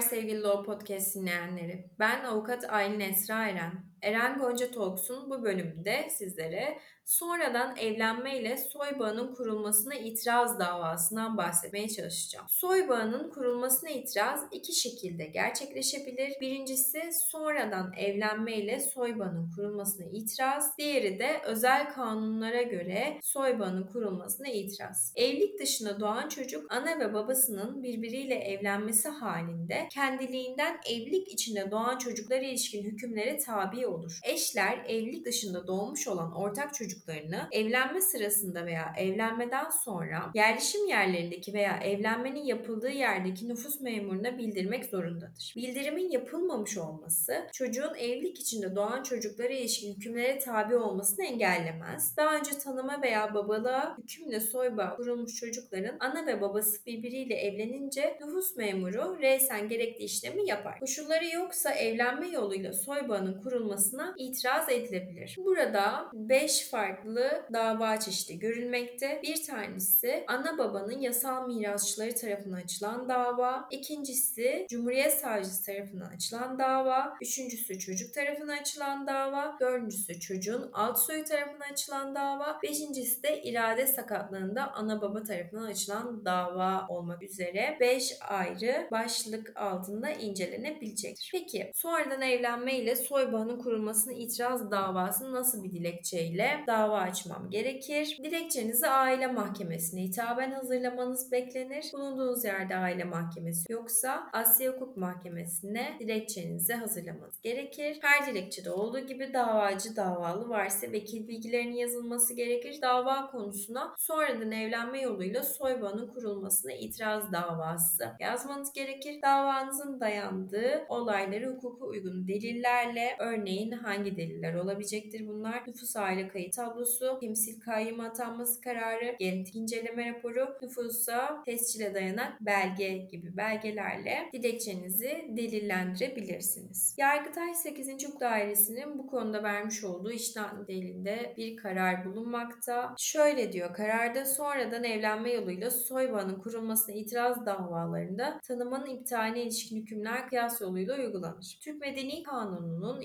Merhabalar sevgili Law Podcast dinleyenleri. Ben avukat Aylin Esra Eren. Eren Gonca Talks'un bu bölümünde sizlere sonradan evlenme ile soy bağının kurulmasına itiraz davasından bahsetmeye çalışacağım. Soy bağının kurulmasına itiraz iki şekilde gerçekleşebilir. Birincisi sonradan evlenme ile soy bağının kurulmasına itiraz. Diğeri de özel kanunlara göre soy bağının kurulmasına itiraz. Evlilik dışında doğan çocuk ana ve babasının birbiriyle evlenmesi halinde kendiliğinden evlilik içinde doğan çocuklara ilişkin hükümlere tabi olur. Eşler evlilik dışında doğmuş olan ortak çocuklarını evlenme sırasında veya evlenmeden sonra yerleşim yerlerindeki veya evlenmenin yapıldığı yerdeki nüfus memuruna bildirmek zorundadır. Bildirimin yapılmamış olması çocuğun evlilik içinde doğan çocuklara ilişkin hükümlere tabi olmasını engellemez. Daha önce tanıma veya babalığa hükümle soyba kurulmuş çocukların ana ve babası birbiriyle evlenince nüfus memuru reysen gerekli işlemi yapar. Koşulları yoksa evlenme yoluyla soybağının kurulmasına itiraz edilebilir. Burada 5 farklı dava çeşidi görülmekte. Bir tanesi ana babanın yasal mirasçıları tarafından açılan dava. İkincisi Cumhuriyet Savcısı tarafından açılan dava. Üçüncüsü çocuk tarafından açılan dava. Dördüncüsü çocuğun alt soyu tarafından açılan dava. Beşincisi de irade sakatlığında ana baba tarafından açılan dava olmak üzere 5 ayrı başlık altında incelenebilecektir. Peki sonradan evlenme ile soy bağının kurulmasına itiraz davasını nasıl bir dilekçeyle dava açmam gerekir? Dilekçenizi aile mahkemesine hitaben hazırlamanız beklenir. Bulunduğunuz yerde aile mahkemesi yoksa Asya Hukuk Mahkemesi'ne dilekçenizi hazırlamanız gerekir. Her dilekçede olduğu gibi davacı davalı varsa vekil bilgilerinin yazılması gerekir. Dava konusuna sonradan evlenme yoluyla soy bağının kurulmasına itiraz davası yazmanız gerekir. Davanızın dayandığı olayları hukuku uygun delillerle örneğin hangi deliller olabilecektir bunlar? Nüfus aile kayıt tablosu, temsil kayyum atanması kararı, genetik inceleme raporu, nüfusa tescile dayanak belge gibi belgelerle dilekçenizi delillendirebilirsiniz. Yargıtay 8. Hukuk Dairesi'nin bu konuda vermiş olduğu işlem delinde bir karar bulunmakta. Şöyle diyor kararda sonradan evlenme yoluyla soy bağının kurulmasına itiraz davalarında tanımanın iptaline ilişkin hükümler kıyas yoluyla uygulanır. Türk Medeni Kanunu'nun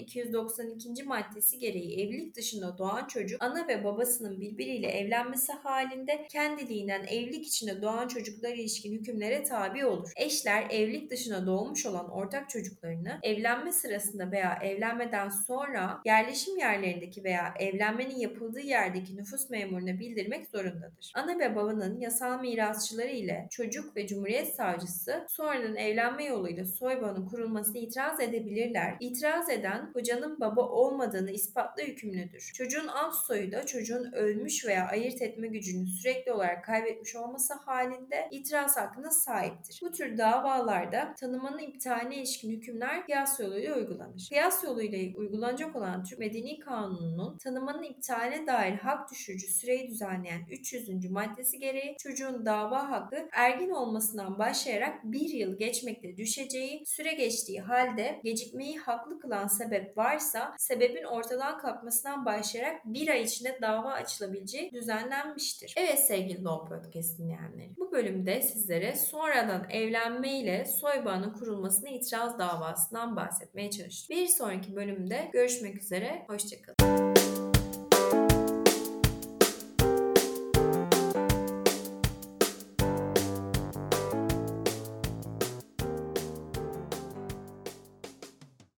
292. maddesi gereği evlilik dışında doğan çocuk ana ve babasının birbiriyle evlenmesi halinde kendiliğinden evlilik içinde doğan çocuklara ilişkin hükümlere tabi olur. Eşler evlilik dışında doğmuş olan ortak çocuklarını evlenme sırasında veya evlenmeden sonra yerleşim yerlerindeki veya evlenmenin yapıldığı yerdeki nüfus memuruna bildirmek zorundadır. Ana ve babanın yasal mirasçıları ile çocuk ve cumhuriyet savcısı sonradan evlenme yoluyla soy bağının kurulmasına itiraz edebilirler. İtiraz eden kocanın baba olmadığını ispatla yükümlüdür. Çocuğun alt soyu da çocuğun ölmüş veya ayırt etme gücünü sürekli olarak kaybetmiş olması halinde itiraz hakkına sahiptir. Bu tür davalarda tanımanın iptaline ilişkin hükümler kıyas yoluyla uygulanır. Kıyas yoluyla uygulanacak olan Türk Medeni Kanunu'nun tanımanın iptaline dair hak düşürücü süreyi düzenleyen 300. maddesi gereği çocuğun dava hakkı ergin olmasından başlayarak bir yıl geçmekte düşeceği, süre geçtiği halde gecikmeyi haklı kılan sebep varsa sebebin ortadan kalkmasından başlayarak bir ay içinde dava açılabileceği düzenlenmiştir. Evet sevgili Law Podcast dinleyenleri. Bu bölümde sizlere sonradan evlenme ile soy bağının kurulmasına itiraz davasından bahsetmeye çalıştım. Bir sonraki bölümde görüşmek üzere. Hoşçakalın.